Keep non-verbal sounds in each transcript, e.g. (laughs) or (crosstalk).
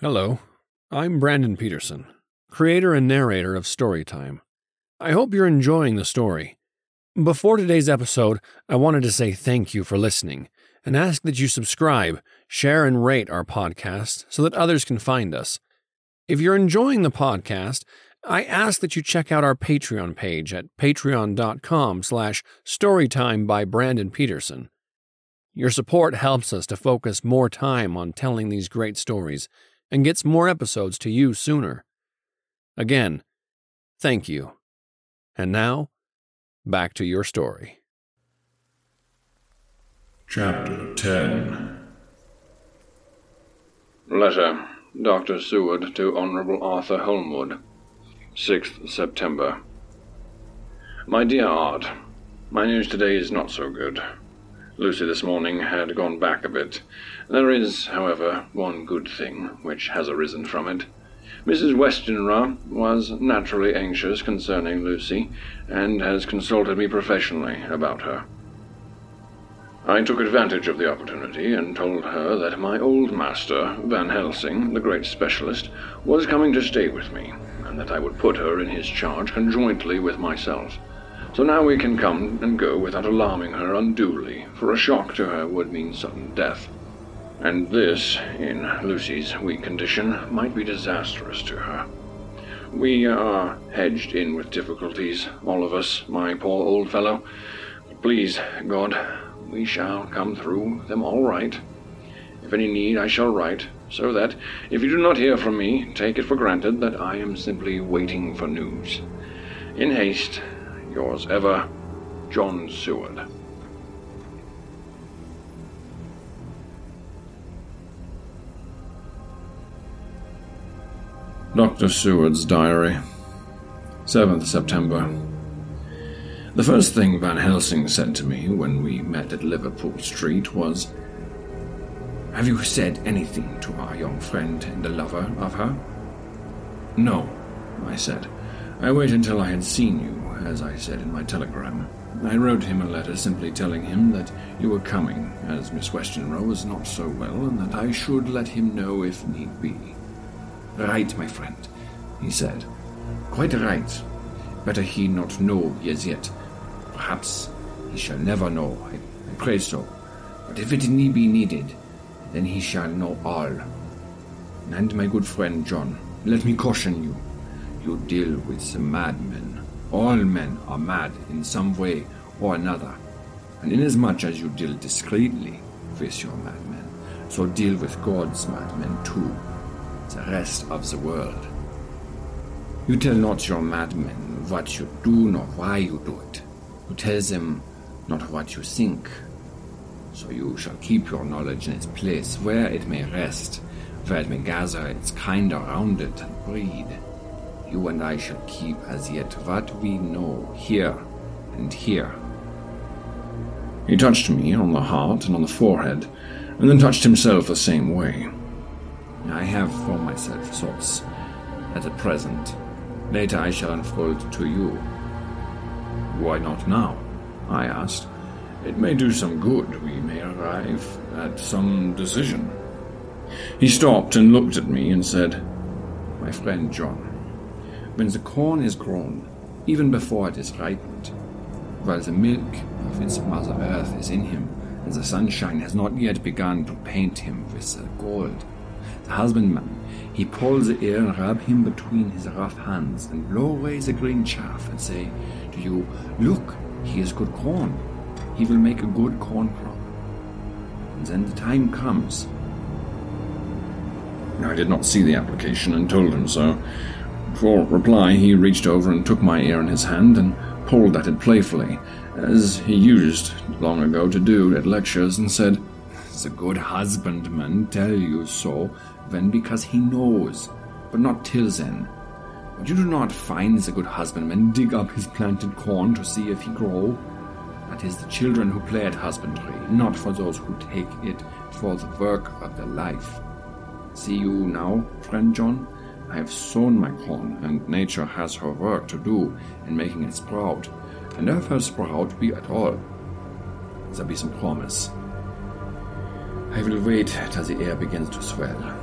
Hello, I'm Brandon Peterson, creator and narrator of Storytime. I hope you're enjoying the story. Before today's episode, I wanted to say thank you for listening and ask that you subscribe, share, and rate our podcast so that others can find us. If you're enjoying the podcast, I ask that you check out our Patreon page at patreon.com slash storytime by Brandon Peterson. Your support helps us to focus more time on telling these great stories and gets more episodes to you sooner. Again, thank you. And now, back to your story. Chapter 10 Letter Dr. Seward to Honorable Arthur Holmwood 6th September My dear Art, My news today is not so good. Lucy this morning had gone back a bit. There is, however, one good thing which has arisen from it. Mrs. Westenra was naturally anxious concerning Lucy, and has consulted me professionally about her. I took advantage of the opportunity and told her that my old master, Van Helsing, the great specialist, was coming to stay with me, and that I would put her in his charge conjointly with myself. So now we can come and go without alarming her unduly, for a shock to her would mean sudden death. And this, in Lucy's weak condition, might be disastrous to her. We are hedged in with difficulties, all of us, my poor old fellow. But please, God, we shall come through them all right. If any need, I shall write, so that, if you do not hear from me, take it for granted that I am simply waiting for news. In haste, Yours ever, John Seward. Dr. Seward's Diary, 7th September. The first thing Van Helsing said to me when we met at Liverpool Street was, Have you said anything to our young friend and the lover of her? No, I said. I waited until I had seen you as I said in my telegram. I wrote him a letter simply telling him that you were coming, as Miss Westenra was not so well, and that I should let him know if need be. Right, my friend, he said. Quite right. Better he not know as yet. Perhaps he shall never know. I, I pray so. But if it need be needed, then he shall know all. And my good friend John, let me caution you. You deal with some madmen all men are mad in some way or another, and inasmuch as you deal discreetly with your madmen, so deal with God's madmen too, the rest of the world. You tell not your madmen what you do nor why you do it. You tell them not what you think. So you shall keep your knowledge in its place where it may rest, where it may gather its kind around it and breed you and I shall keep as yet what we know here and here. He touched me on the heart and on the forehead, and then touched himself the same way. I have for myself thoughts at the present. Later I shall unfold to you. Why not now? I asked. It may do some good. We may arrive at some decision. He stopped and looked at me and said, My friend John, when the corn is grown, even before it is ripened, while the milk of its mother earth is in him, and the sunshine has not yet begun to paint him with the gold. The husbandman, he pulls the ear and rub him between his rough hands, and blow away the green chaff, and say to you, Look, he is good corn. He will make a good corn crop. And then the time comes. I did not see the application and told him so. For reply, he reached over and took my ear in his hand and pulled at it playfully, as he used long ago to do at lectures, and said, The good husbandman tell you so, then because he knows, but not till then. But you do not find the good husbandman dig up his planted corn to see if he grow. That is the children who play at husbandry, not for those who take it for the work of their life. See you now, friend John? I have sown my corn, and nature has her work to do in making it sprout. And if her sprout be at all, there be some promise. I will wait till the air begins to swell.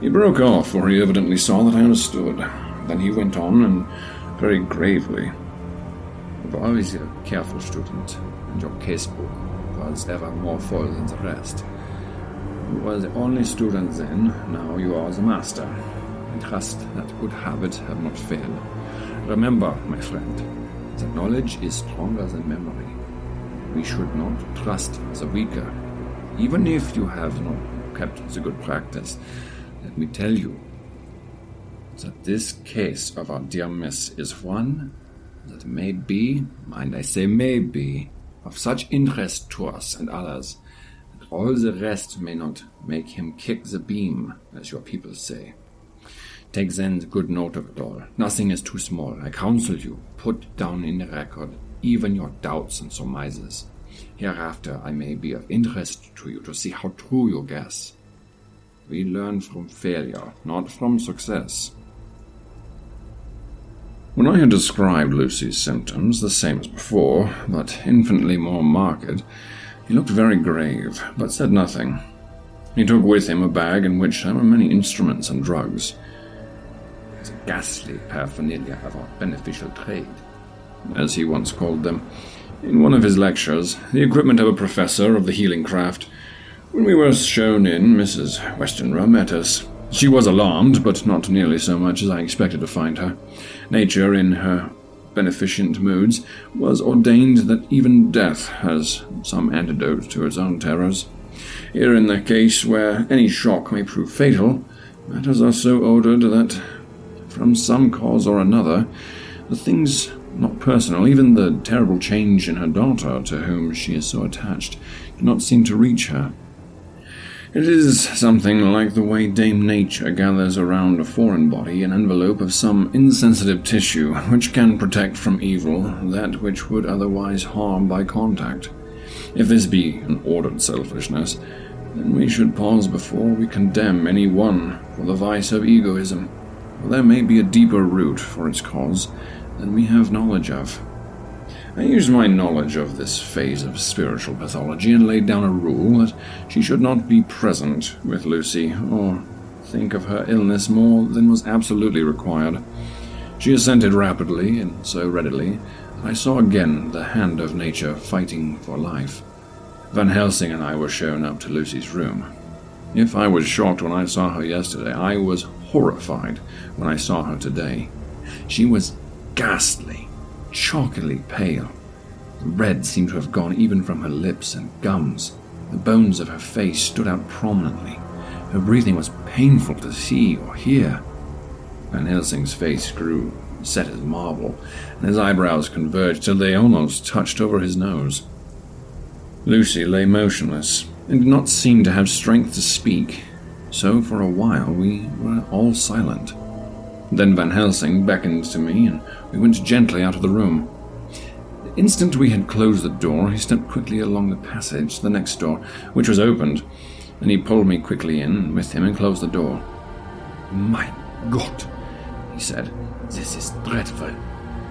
He broke off, for he evidently saw that I understood. Then he went on, and very gravely. You've always a careful student, and your casebook was ever more full than the rest. You were the only student then, now you are the master. I trust that good habits have not failed. Remember, my friend, that knowledge is stronger than memory. We should not trust the weaker. Even if you have not kept the good practice, let me tell you that this case of our dear miss is one that may be, mind I say may be, of such interest to us and others that all the rest may not make him kick the beam, as your people say. Take then good note of it all. Nothing is too small. I counsel you, put down in the record even your doubts and surmises. Hereafter I may be of interest to you to see how true you guess. We learn from failure, not from success. When I had described Lucy's symptoms, the same as before, but infinitely more marked, he looked very grave, but said nothing. He took with him a bag in which there were many instruments and drugs. It's a ghastly paraphernalia of our beneficial trade, as he once called them, in one of his lectures, the equipment of a professor of the healing craft. When we were shown in, Mrs. Westenra met us. She was alarmed, but not nearly so much as I expected to find her. Nature, in her beneficent moods, was ordained that even death has some antidote to its own terrors. Here, in the case where any shock may prove fatal, matters are so ordered that, from some cause or another, the things not personal, even the terrible change in her daughter, to whom she is so attached, do not seem to reach her. It is something like the way Dame Nature gathers around a foreign body an envelope of some insensitive tissue which can protect from evil that which would otherwise harm by contact. If this be an ordered selfishness, then we should pause before we condemn any one for the vice of egoism, for there may be a deeper root for its cause than we have knowledge of. I used my knowledge of this phase of spiritual pathology and laid down a rule that she should not be present with Lucy or think of her illness more than was absolutely required. She assented rapidly and so readily that I saw again the hand of nature fighting for life. Van Helsing and I were shown up to Lucy's room. If I was shocked when I saw her yesterday, I was horrified when I saw her today. She was ghastly chalkily pale. The red seemed to have gone even from her lips and gums. The bones of her face stood out prominently. Her breathing was painful to see or hear. Van Helsing's face grew set as marble, and his eyebrows converged till they almost touched over his nose. Lucy lay motionless, and did not seem to have strength to speak, so for a while we were all silent. Then Van Helsing beckoned to me, and we went gently out of the room. The instant we had closed the door, he stepped quickly along the passage to the next door, which was opened, and he pulled me quickly in with him and closed the door. My God, he said, this is dreadful.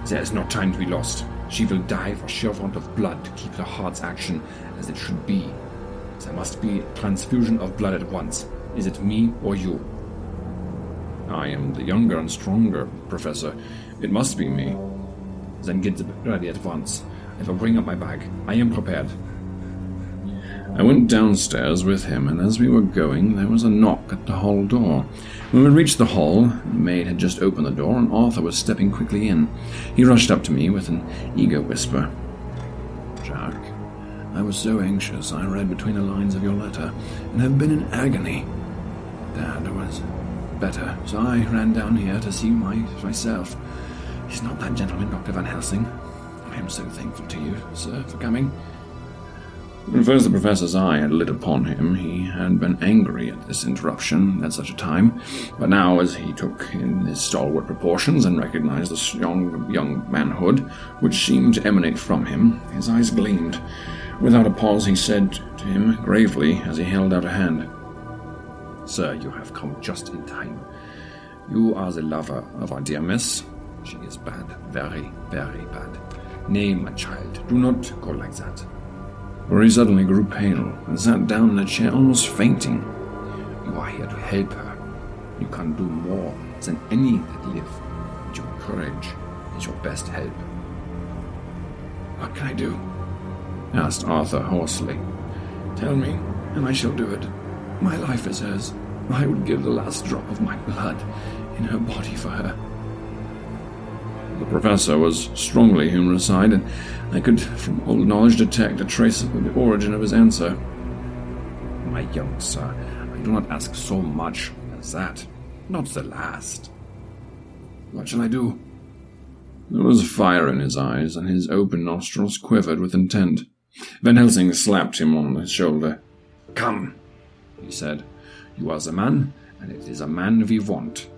There is no time to be lost. She will die for sheer want of blood to keep her heart's action as it should be. There must be transfusion of blood at once. Is it me or you? I am the younger and stronger, Professor. It must be me. Then get ready at once. If I will bring up my bag. I am prepared. I went downstairs with him, and as we were going, there was a knock at the hall door. When we reached the hall, the maid had just opened the door, and Arthur was stepping quickly in. He rushed up to me with an eager whisper. Jack, I was so anxious I read between the lines of your letter, and have been in agony. Dad was better, so I ran down here to see my, myself. He's not that gentleman, Dr. Van Helsing. I am so thankful to you, sir, for coming. When first, the professor's eye had lit upon him. He had been angry at this interruption at such a time, but now, as he took in his stalwart proportions and recognized the strong young manhood which seemed to emanate from him, his eyes gleamed. Without a pause, he said to him gravely as he held out a hand, Sir, you have come just in time. You are the lover of our dear miss. She is bad, very, very bad. Nay, my child, do not go like that. Marie suddenly grew pale and sat down in a chair, almost fainting. You are here to help her. You can do more than any that live. And your courage is your best help. What can I do? asked Arthur hoarsely. Tell me, and I shall do it. My life is hers. I would give the last drop of my blood in her body for her. The professor was strongly humoricide, and I could, from old knowledge, detect a trace of the origin of his answer. My young sir, I do not ask so much as that. Not the last. What shall I do? There was fire in his eyes, and his open nostrils quivered with intent. Van Helsing slapped him on the shoulder. Come, he said. You are the man, and it is a man we want.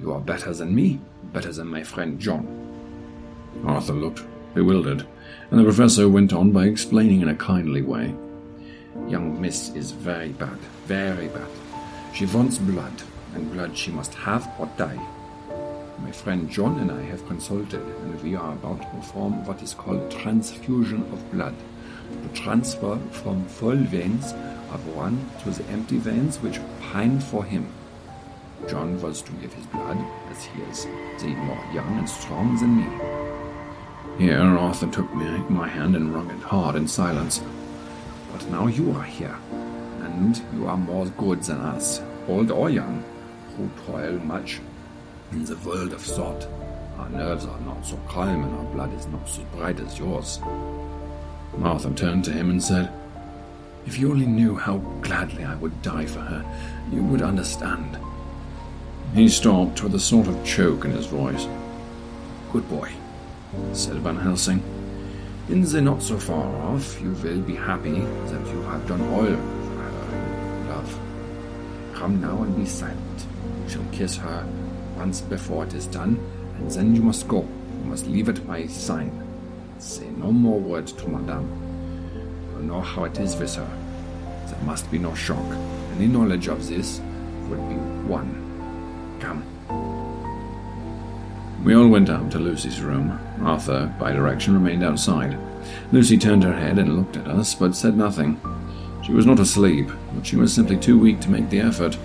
You are better than me, better than my friend John. Arthur looked bewildered, and the professor went on by explaining in a kindly way. Young Miss is very bad, very bad. She wants blood, and blood she must have or die. My friend John and I have consulted, and we are about to perform what is called transfusion of blood. The transfer from full veins of one to the empty veins which pine for him. John was to give his blood, as he is the more young and strong than me. Here Arthur took me, my hand and wrung it hard in silence. But now you are here, and you are more good than us, old or young, who toil much in the world of thought. Our nerves are not so calm and our blood is not so bright as yours. Arthur turned to him and said, If you only knew how gladly I would die for her, you would understand. He stopped with a sort of choke in his voice. Good boy, said Van Helsing. In the not so far off, you will be happy that you have done all for her, love. Come now and be silent. You shall kiss her once before it is done, and then you must go. You must leave it by sign. Say no more words to Madame. You know how it is with her. There must be no shock. Any knowledge of this would be one. Come. We all went up to Lucy's room. Arthur, by direction, remained outside. Lucy turned her head and looked at us, but said nothing. She was not asleep, but she was simply too weak to make the effort.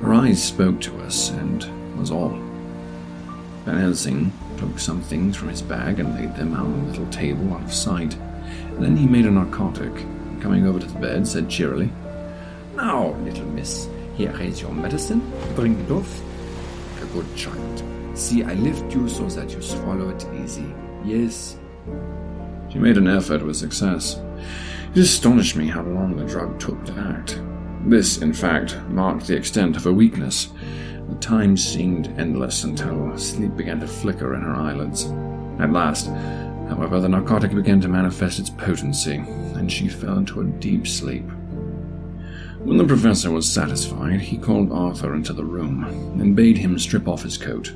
Her eyes spoke to us, and was all. Van Helsing took some things from his bag and laid them on a little table out of sight. Then he made a narcotic, and coming over to the bed, said cheerily, Now, little miss, here is your medicine. Drink it off. Good child. See, I lift you so that you swallow it easy. Yes. She made an effort with success. It astonished me how long the drug took to act. This, in fact, marked the extent of her weakness. The time seemed endless until sleep began to flicker in her eyelids. At last, however, the narcotic began to manifest its potency, and she fell into a deep sleep. When the professor was satisfied, he called Arthur into the room and bade him strip off his coat.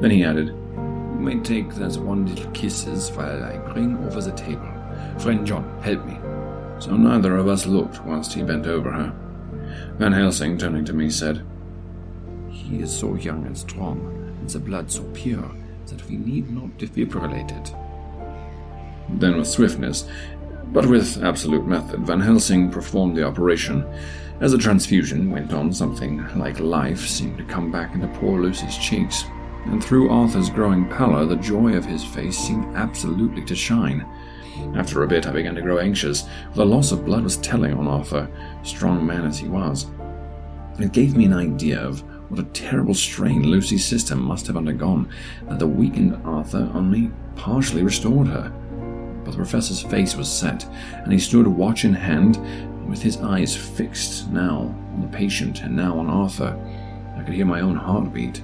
Then he added, You may take those one little kisses while I bring over the table. Friend John, help me. So neither of us looked whilst he bent over her. Van Helsing, turning to me, said, He is so young and strong, and the blood so pure, that we need not defibrinate it. Then, with swiftness, but with absolute method, Van Helsing performed the operation. As the transfusion went on, something like life seemed to come back into poor Lucy's cheeks, and through Arthur's growing pallor, the joy of his face seemed absolutely to shine. After a bit, I began to grow anxious. The loss of blood was telling on Arthur, strong man as he was. It gave me an idea of what a terrible strain Lucy's system must have undergone, that the weakened Arthur only partially restored her. But the professor's face was set, and he stood watch in hand, with his eyes fixed now on the patient and now on Arthur. I could hear my own heartbeat.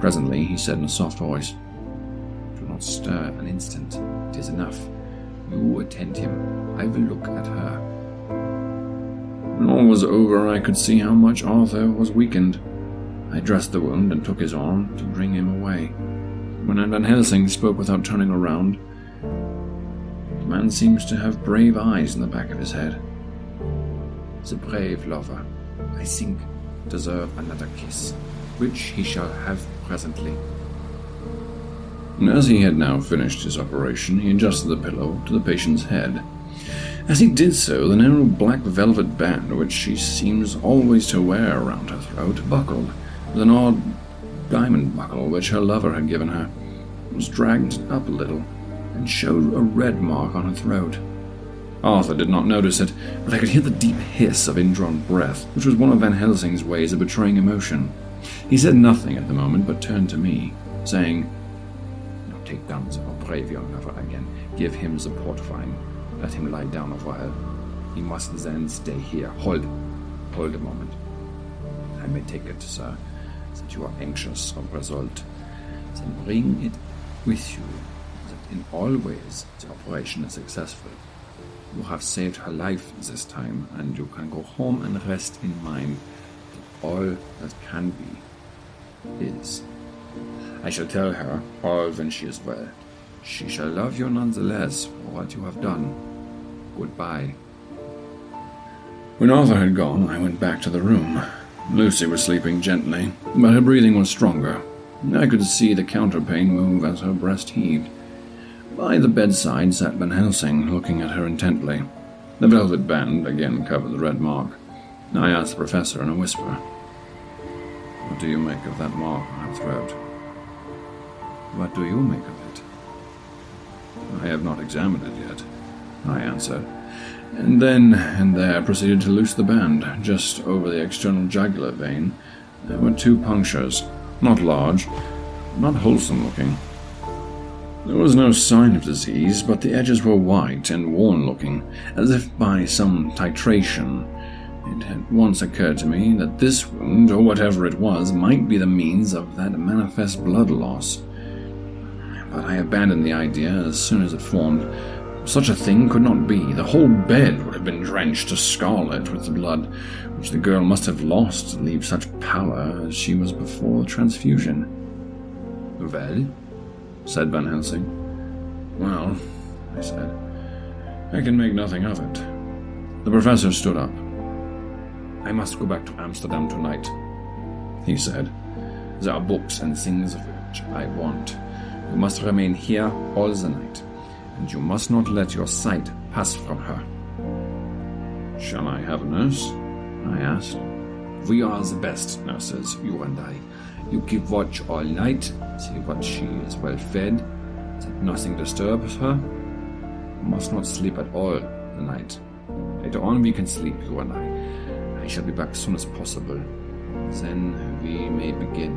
Presently, he said in a soft voice, Do not stir an instant. It is enough. You attend him. I will look at her. When all was over, I could see how much Arthur was weakened. I dressed the wound and took his arm to bring him away. When Van Helsing spoke without turning around, man seems to have brave eyes in the back of his head. The brave lover, I think, deserve another kiss, which he shall have presently. And as he had now finished his operation, he adjusted the pillow to the patient's head. As he did so, the narrow black velvet band which she seems always to wear around her throat buckled, was an odd diamond buckle which her lover had given her. Was dragged up a little and showed a red mark on her throat. Arthur did not notice it, but I could hear the deep hiss of indrawn breath, which was one of Van Helsing's ways of betraying emotion. He said nothing at the moment, but turned to me, saying, Now take down the brave young lover again. Give him the port wine. Let him lie down a while. He must then stay here. Hold. Hold a moment. I may take it, sir, that you are anxious of result. Then bring it with you in all ways the operation is successful. You have saved her life this time, and you can go home and rest in mind that all that can be is. I shall tell her all when she is well. She shall love you nonetheless for what you have done. Goodbye. When Arthur had gone, I went back to the room. Lucy was sleeping gently, but her breathing was stronger. I could see the counterpane move as her breast heaved. By the bedside sat Van Helsing, looking at her intently. The velvet band again covered the red mark. I asked the professor in a whisper, What do you make of that mark on her throat? What do you make of it? I have not examined it yet, I answered, and then and there proceeded to loose the band. Just over the external jugular vein, there were two punctures, not large, not wholesome looking. There was no sign of disease, but the edges were white and worn looking, as if by some trituration. It had once occurred to me that this wound, or whatever it was, might be the means of that manifest blood loss. But I abandoned the idea as soon as it formed. Such a thing could not be. The whole bed would have been drenched to scarlet with the blood, which the girl must have lost to leave such pallor as she was before the transfusion. Well? Said Van Helsing. Well, I said, I can make nothing of it. The professor stood up. I must go back to Amsterdam tonight, he said. There are books and things which I want. You must remain here all the night, and you must not let your sight pass from her. Shall I have a nurse? I asked. We are the best nurses, you and I. You keep watch all night, see she is well fed, that nothing disturbs her. Must not sleep at all the night. Later on we can sleep, you and I. I shall be back as soon as possible. Then we may begin.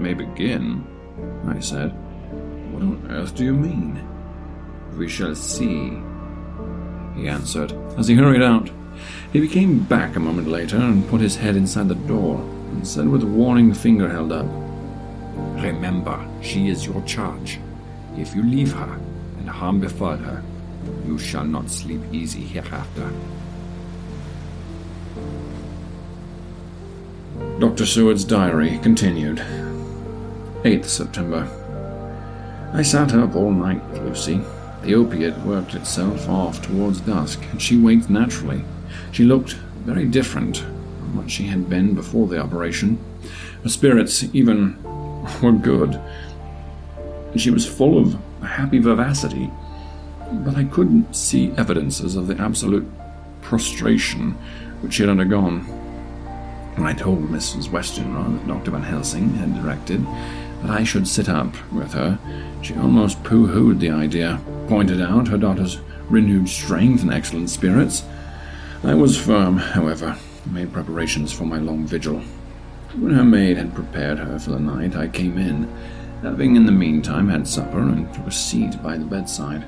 May begin? I said. What on earth do you mean? We shall see, he answered as he hurried out. He came back a moment later and put his head inside the door and said with a warning finger held up, Remember, she is your charge. If you leave her and harm befall her, you shall not sleep easy hereafter. Dr. Seward's diary continued. 8th September. I sat up all night with Lucy. The opiate worked itself off towards dusk, and she waked naturally. She looked very different from what she had been before the operation. Her spirits, even, (laughs) were good. She was full of happy vivacity, but I couldn't see evidences of the absolute prostration which she had undergone. When I told Mrs. Westenra uh, that Dr. Van Helsing had directed that I should sit up with her, she almost pooh hooed the idea, pointed out her daughter's renewed strength and excellent spirits. I was firm, however, and made preparations for my long vigil. When her maid had prepared her for the night, I came in, having in the meantime had supper and took a seat by the bedside.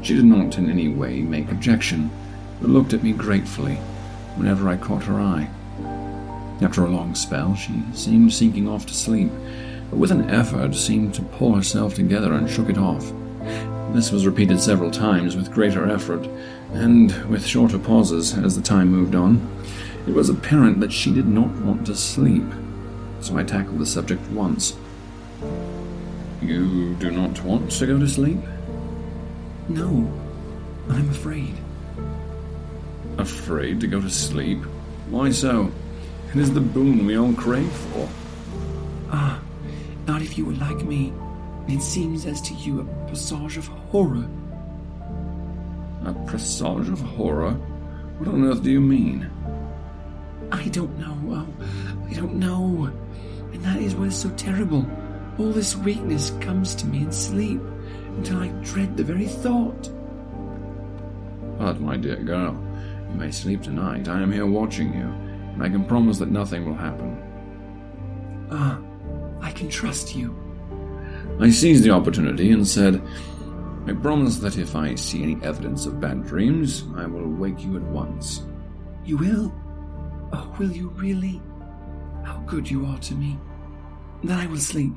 She did not in any way make objection, but looked at me gratefully whenever I caught her eye. After a long spell, she seemed sinking off to sleep, but with an effort seemed to pull herself together and shook it off. This was repeated several times with greater effort, and with shorter pauses as the time moved on. It was apparent that she did not want to sleep, so I tackled the subject once. You do not want to go to sleep? No, I'm afraid. Afraid to go to sleep? Why so? It is the boon we all crave for. Ah, not if you were like me. It seems as to you a presage of horror. A presage of horror? What on earth do you mean? I don't know. Oh, I don't know. And that is what is so terrible. All this weakness comes to me in sleep until I dread the very thought. But, my dear girl, you may sleep tonight. I am here watching you, and I can promise that nothing will happen. Ah, I can trust you. I seized the opportunity and said, I promise that if I see any evidence of bad dreams, I will wake you at once. You will? Oh, will you really? How good you are to me. Then I will sleep.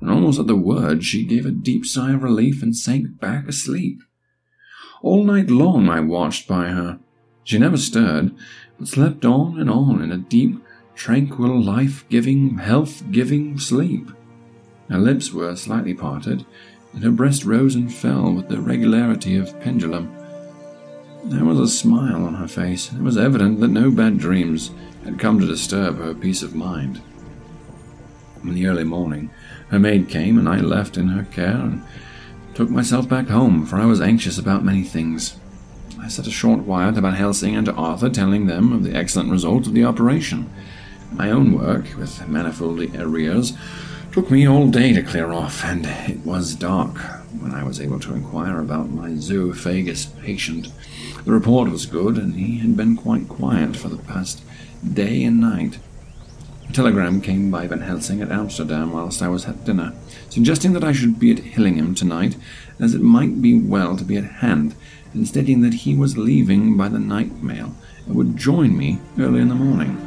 And almost at the word, she gave a deep sigh of relief and sank back asleep. All night long I watched by her. She never stirred, but slept on and on in a deep, tranquil, life giving, health giving sleep. Her lips were slightly parted, and her breast rose and fell with the regularity of pendulum. There was a smile on her face, it was evident that no bad dreams had come to disturb her peace of mind. In the early morning, her maid came, and I left in her care and took myself back home, for I was anxious about many things. I said a short while to Van Helsing and to Arthur, telling them of the excellent result of the operation. My own work, with manifold arrears, took me all day to clear off, and it was dark when I was able to inquire about my zoophagous patient. The report was good, and he had been quite quiet for the past day and night. A telegram came by Van Helsing at Amsterdam whilst I was at dinner, suggesting that I should be at Hillingham tonight, as it might be well to be at hand, and stating that he was leaving by the night mail and would join me early in the morning.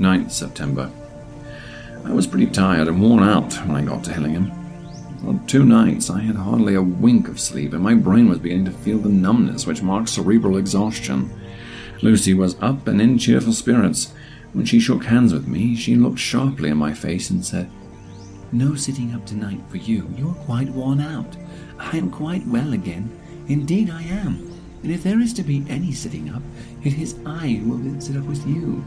9th September. I was pretty tired and worn out when I got to Hillingham. For two nights I had hardly a wink of sleep, and my brain was beginning to feel the numbness which marks cerebral exhaustion. Lucy was up and in cheerful spirits. When she shook hands with me, she looked sharply in my face and said, No sitting up tonight for you. You're quite worn out. I am quite well again. Indeed, I am. And if there is to be any sitting up, it is I who will sit up with you.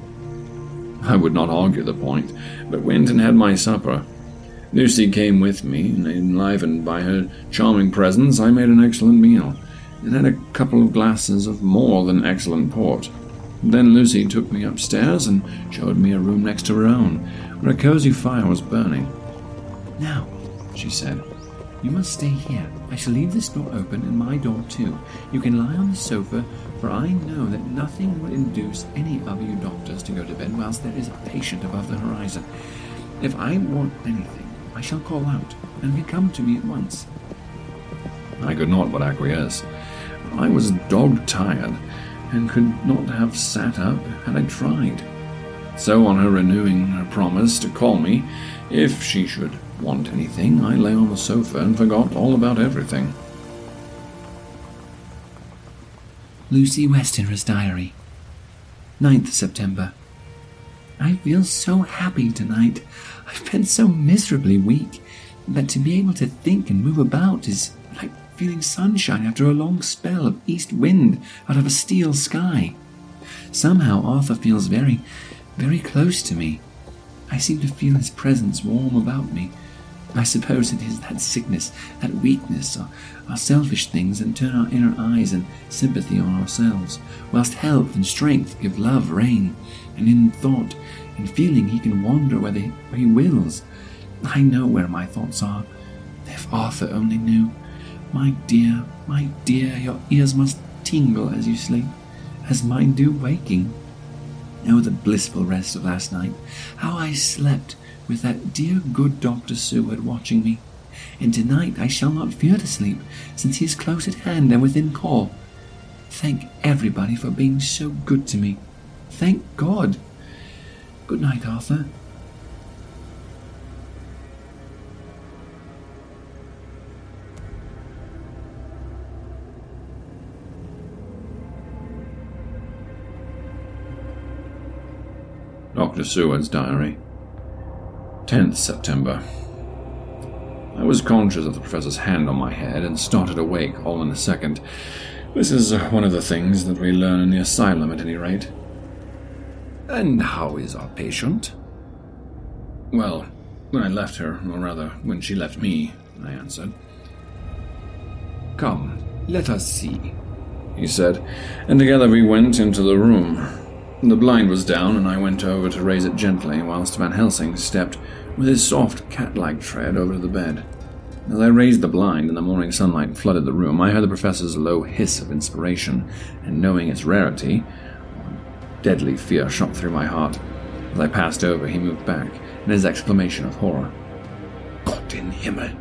I would not argue the point, but went and had my supper. Lucy came with me, and enlivened by her charming presence, I made an excellent meal, and had a couple of glasses of more than excellent port. Then Lucy took me upstairs and showed me a room next to her own, where a cozy fire was burning. Now, she said, you must stay here. I shall leave this door open and my door too. You can lie on the sofa, for I know that nothing will induce any of you doctors to go to bed whilst there is a patient above the horizon. If I want anything, I shall call out, and he come to me at once. I could not but acquiesce. I was dog tired, and could not have sat up had I tried. So, on her renewing her promise to call me if she should want anything, I lay on the sofa and forgot all about everything. Lucy Westenra's Diary, 9th September. I feel so happy tonight. I've been so miserably weak that to be able to think and move about is like feeling sunshine after a long spell of east wind out of a steel sky. Somehow Arthur feels very, very close to me. I seem to feel his presence warm about me. I suppose it is that sickness, that weakness, our, are selfish things and turn our inner eyes and sympathy on ourselves, whilst health and strength give love rein, and in thought and feeling he can wander they, where he wills. I know where my thoughts are. If Arthur only knew. My dear, my dear, your ears must tingle as you sleep, as mine do waking. Oh, the blissful rest of last night! How I slept with that dear good Dr. Seward watching me. And tonight I shall not fear to sleep, since he is close at hand and within call. Thank everybody for being so good to me. Thank God. Good night, Arthur. Dr. Seward's Diary, 10th September. I was conscious of the professor's hand on my head and started awake all in a second. This is one of the things that we learn in the asylum, at any rate. And how is our patient? Well, when I left her, or rather, when she left me, I answered. Come, let us see, he said, and together we went into the room. The blind was down, and I went over to raise it gently, whilst Van Helsing stepped with his soft, cat like tread over to the bed. As I raised the blind and the morning sunlight flooded the room, I heard the professor's low hiss of inspiration, and knowing its rarity, deadly fear shot through my heart. As I passed over, he moved back, and his exclamation of horror. Gott in Himmel!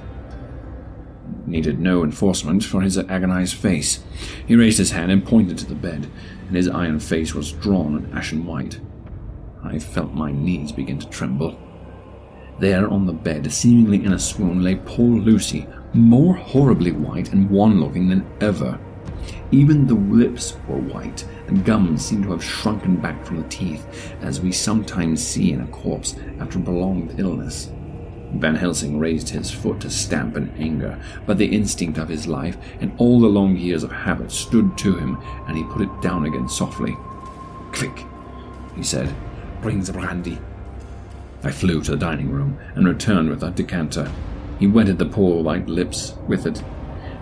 Needed no enforcement for his agonized face. He raised his hand and pointed to the bed, and his iron face was drawn and ashen white. I felt my knees begin to tremble. There on the bed, seemingly in a swoon, lay poor Lucy, more horribly white and wan looking than ever. Even the lips were white, and gums seemed to have shrunken back from the teeth, as we sometimes see in a corpse after prolonged illness. Van Helsing raised his foot to stamp in anger, but the instinct of his life and all the long years of habit stood to him, and he put it down again softly. Quick, he said, bring the brandy. I flew to the dining room and returned with a decanter. He wetted the poor white lips with it,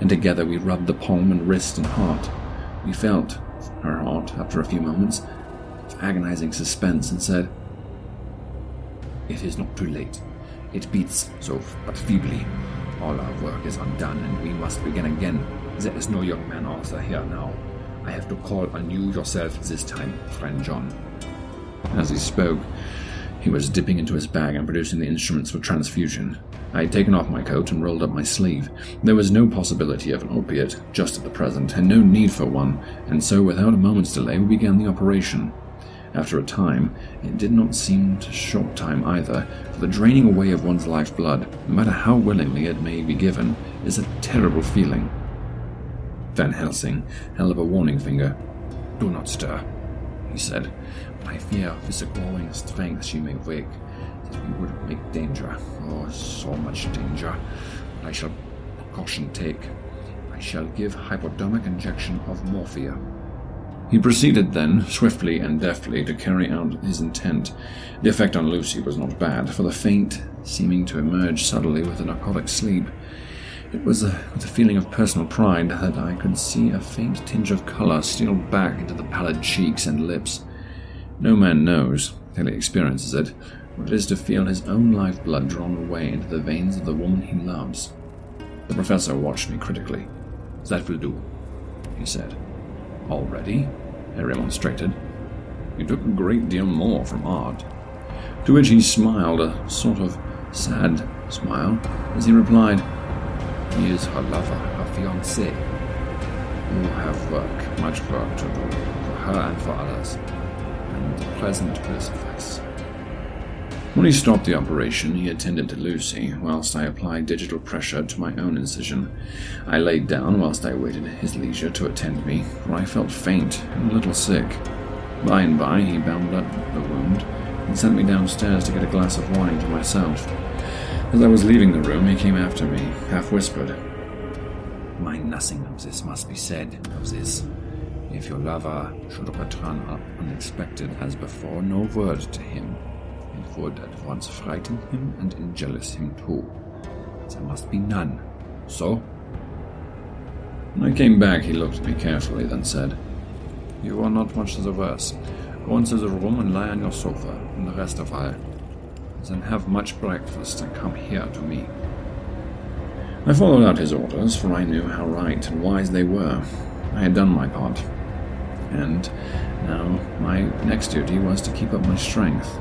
and together we rubbed the palm and wrist and heart. We felt her heart after a few moments of agonizing suspense and said, It is not too late. It beats so but feebly. All our work is undone, and we must begin again. There is no young man Arthur here now. I have to call on you yourself this time, friend John. As he spoke, he was dipping into his bag and producing the instruments for transfusion. I had taken off my coat and rolled up my sleeve. There was no possibility of an opiate just at the present, and no need for one, and so without a moment's delay we began the operation. After a time, it did not seem to short time either, for the draining away of one's life blood, no matter how willingly it may be given, is a terrible feeling. Van Helsing held up a warning finger. Do not stir, he said. I fear with the growing strength she may wake, that we would make danger. Oh, so much danger. I shall precaution take. I shall give hypodermic injection of morphia. He proceeded then, swiftly and deftly, to carry out his intent. The effect on Lucy was not bad, for the faint seeming to emerge subtly with a narcotic sleep. It was a, with a feeling of personal pride that I could see a faint tinge of color steal back into the pallid cheeks and lips. No man knows, till he experiences it, what it is to feel his own life blood drawn away into the veins of the woman he loves. The professor watched me critically. That will do, he said. Already? I remonstrated. You took a great deal more from Art. To which he smiled, a sort of sad smile, as he replied, He is her lover, her fiancé. You have work, much work to do, for her and for others, and will suffice. When he stopped the operation, he attended to Lucy, whilst I applied digital pressure to my own incision. I laid down whilst I waited his leisure to attend me, for I felt faint and a little sick. By and by, he bound up the wound and sent me downstairs to get a glass of wine for myself. As I was leaving the room, he came after me, half whispered. Mind nothing of this must be said, of this. If your lover should return up unexpected as before, no word to him would at once frighten him and enjealous him too. There must be none. So? When I came back, he looked at me carefully, then said, You are not much the worse. Go into the room and lie on your sofa, and the rest of all. Then have much breakfast and come here to me. I followed out his orders, for I knew how right and wise they were. I had done my part. And now my next duty was to keep up my strength.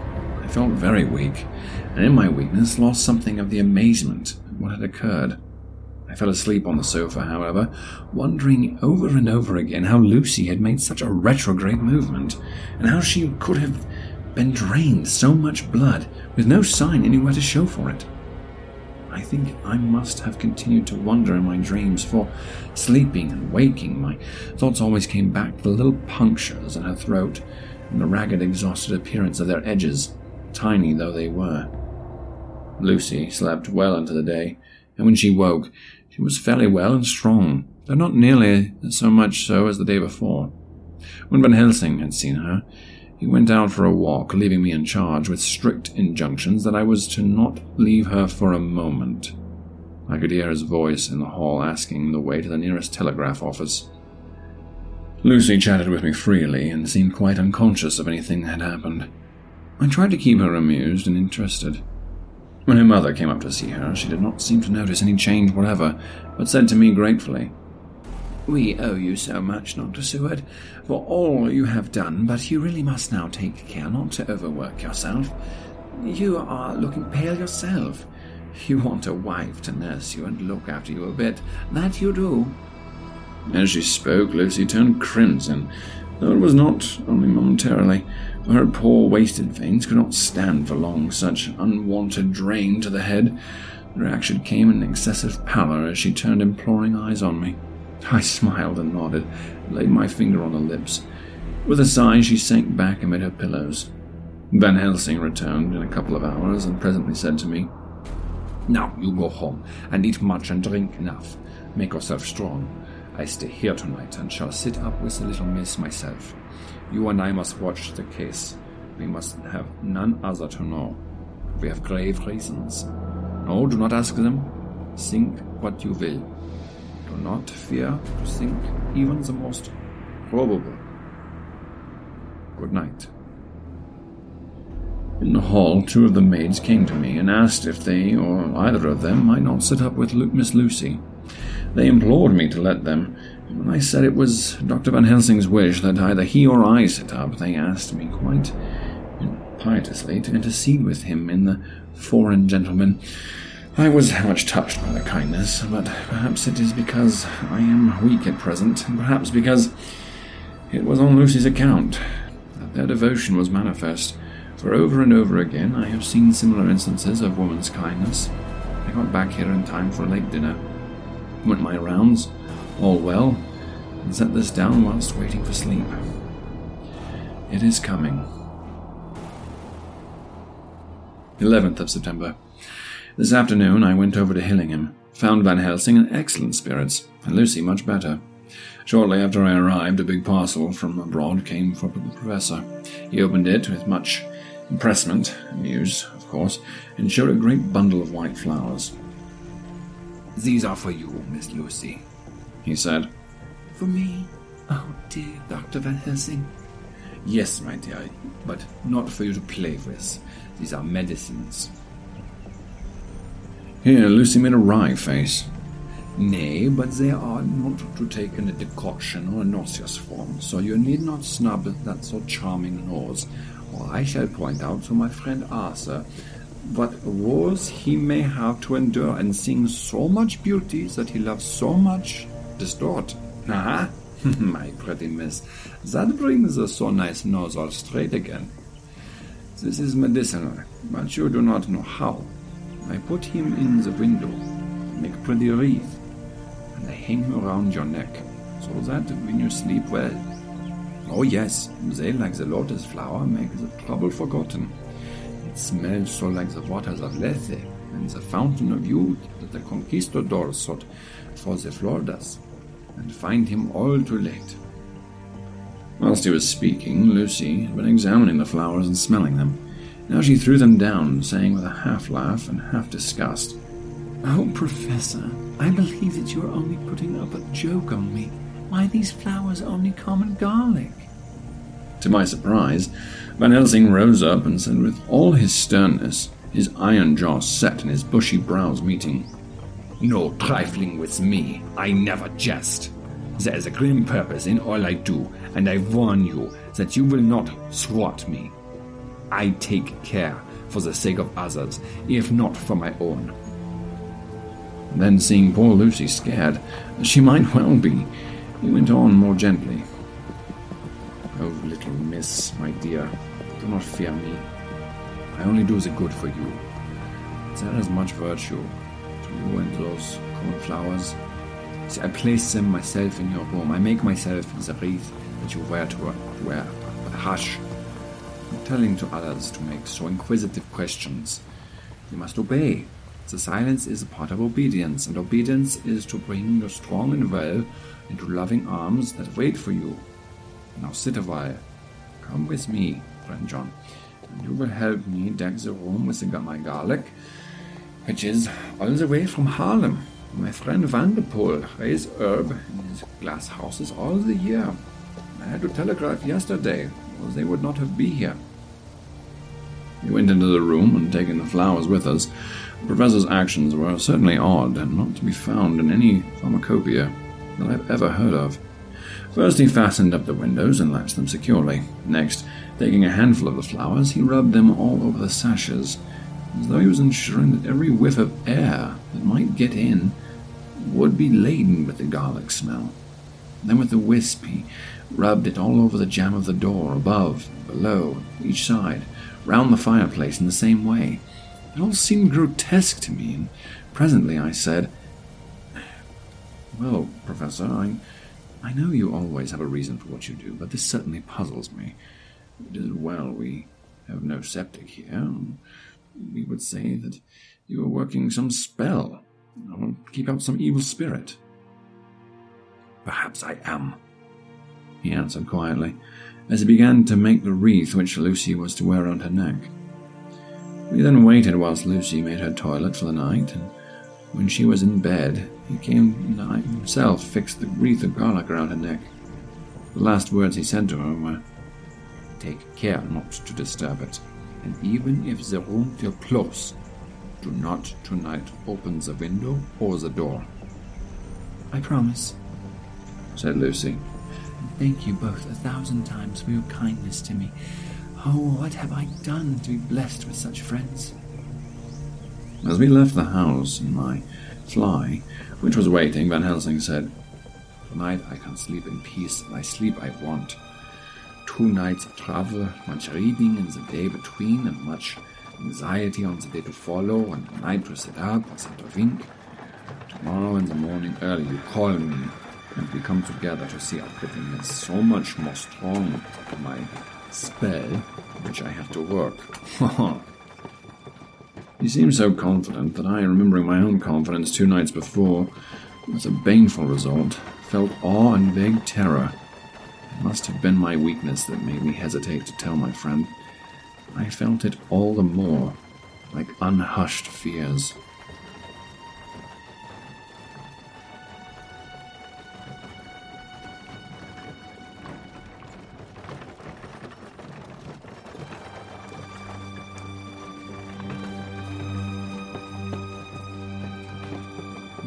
I felt very weak, and in my weakness lost something of the amazement at what had occurred. I fell asleep on the sofa, however, wondering over and over again how Lucy had made such a retrograde movement, and how she could have been drained so much blood with no sign anywhere to show for it. I think I must have continued to wonder in my dreams, for sleeping and waking, my thoughts always came back to the little punctures in her throat and the ragged, exhausted appearance of their edges tiny though they were. Lucy slept well into the day, and when she woke, she was fairly well and strong, though not nearly so much so as the day before. When Van Helsing had seen her, he went out for a walk, leaving me in charge with strict injunctions that I was to not leave her for a moment. I could hear his voice in the hall asking the way to the nearest telegraph office. Lucy chatted with me freely and seemed quite unconscious of anything that had happened. I tried to keep her amused and interested. When her mother came up to see her, she did not seem to notice any change whatever, but said to me gratefully, We owe you so much, Dr. Seward, for all you have done, but you really must now take care not to overwork yourself. You are looking pale yourself. You want a wife to nurse you and look after you a bit. That you do. As she spoke, Lucy turned crimson, though it was not only momentarily. For her poor wasted veins could not stand for long such unwanted drain to the head. The reaction came in excessive pallor as she turned imploring eyes on me. I smiled and nodded, and laid my finger on her lips. With a sigh, she sank back amid her pillows. Van Helsing returned in a couple of hours and presently said to me, Now you go home and eat much and drink enough. Make yourself strong. I stay here tonight and shall sit up with the little miss myself. You and I must watch the case. We must have none other to know. We have grave reasons. No, do not ask them. Think what you will. Do not fear to think even the most probable. Good night. In the hall, two of the maids came to me and asked if they, or either of them, might not sit up with Miss Lucy. They implored me to let them, and when I said it was Dr. Van Helsing's wish that either he or I sit up, they asked me quite piteously to intercede with him in the foreign gentleman. I was much touched by their kindness, but perhaps it is because I am weak at present, and perhaps because it was on Lucy's account that their devotion was manifest. For over and over again I have seen similar instances of woman's kindness. I got back here in time for a late dinner, went my rounds, all well, and set this down whilst waiting for sleep. It is coming. 11th of September. This afternoon I went over to Hillingham, found Van Helsing in excellent spirits, and Lucy much better. Shortly after I arrived, a big parcel from abroad came for the professor. He opened it with much impressment, amused, of course, and showed a great bundle of white flowers. These are for you, Miss Lucy, he said. For me? Oh, dear Dr. Van Helsing. Yes, my dear, but not for you to play with. These are medicines. Here, Lucy made a wry face. Nay, but they are not to take in a decoction or a nauseous form, so you need not snub that so charming nose, or I shall point out to my friend Arthur what woes he may have to endure and seeing so much beauty that he loves so much distort. Aha! (laughs) my pretty miss, that brings the so nice nose all straight again. This is medicinal, but you do not know how. I put him in the window, make pretty wreath, and I hang him around your neck, so that when you sleep well. Oh yes, they, like the lotus flower, make the trouble forgotten. Smells so like the waters of Lethe and the fountain of youth that the conquistadors sought for the Floridas, and find him all too late. Whilst he was speaking, Lucy had been examining the flowers and smelling them. Now she threw them down, saying with a half laugh and half disgust, Oh, Professor, I believe that you are only putting up a joke on me. Why, these flowers are only common garlic. To my surprise, Van Helsing rose up and said with all his sternness, his iron jaw set and his bushy brows meeting, No trifling with me. I never jest. There is a grim purpose in all I do, and I warn you that you will not thwart me. I take care for the sake of others, if not for my own. Then, seeing poor Lucy scared, she might well be, he went on more gently. My dear, do not fear me. I only do the good for you. There is much virtue to you and those cornflowers. See, I place them myself in your room. I make myself the wreath that you wear to wear. But hush! I'm telling to others to make so inquisitive questions. You must obey. The silence is a part of obedience, and obedience is to bring you strong and well into loving arms that wait for you. Now sit a while. Come with me, friend John, and you will help me deck the room with the, my garlic, which is all the way from Haarlem. My friend Vanderpool raise herb in his glass houses all the year. I had to telegraph yesterday, or they would not have been here. We went into the room and taking the flowers with us. The professor's actions were certainly odd and not to be found in any pharmacopoeia that I've ever heard of. First, he fastened up the windows and latched them securely. Next, taking a handful of the flowers, he rubbed them all over the sashes, as though he was ensuring that every whiff of air that might get in would be laden with the garlic smell. Then, with the wisp, he rubbed it all over the jamb of the door, above, below, each side, round the fireplace in the same way. It all seemed grotesque to me, and presently I said, Well, Professor, I I know you always have a reason for what you do, but this certainly puzzles me. It is well we have no septic here. We would say that you are working some spell, or keep out some evil spirit. Perhaps I am, he answered quietly, as he began to make the wreath which Lucy was to wear on her neck. We then waited whilst Lucy made her toilet for the night, and when she was in bed, he came and himself fixed the wreath of garlic around her neck. The last words he said to her were, Take care not to disturb it, and even if the room feel close, do not tonight open the window or the door. I promise, said Lucy. Thank you both a thousand times for your kindness to me. Oh, what have I done to be blessed with such friends? As we left the house in my fly, which was waiting, Van Helsing said, Tonight I can sleep in peace, my sleep I want. Two nights of travel, much reading in the day between, and much anxiety on the day to follow, and the night to sit up and set a wink. Tomorrow in the morning early you call me, and we come together to see everything is so much more strong my spell, which I have to work. (laughs) he seemed so confident that I, remembering my own confidence two nights before, with a baneful result, felt awe and vague terror. It must have been my weakness that made me hesitate to tell my friend. I felt it all the more, like unhushed fears.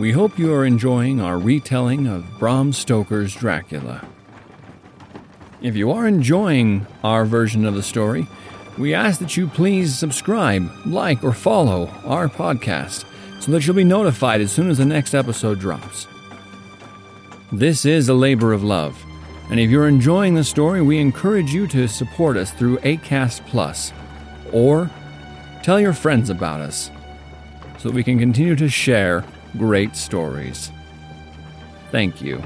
We hope you are enjoying our retelling of Bram Stoker's Dracula. If you are enjoying our version of the story, we ask that you please subscribe, like, or follow our podcast so that you'll be notified as soon as the next episode drops. This is a labor of love, and if you're enjoying the story, we encourage you to support us through Acast Plus or tell your friends about us so that we can continue to share great stories. Thank you.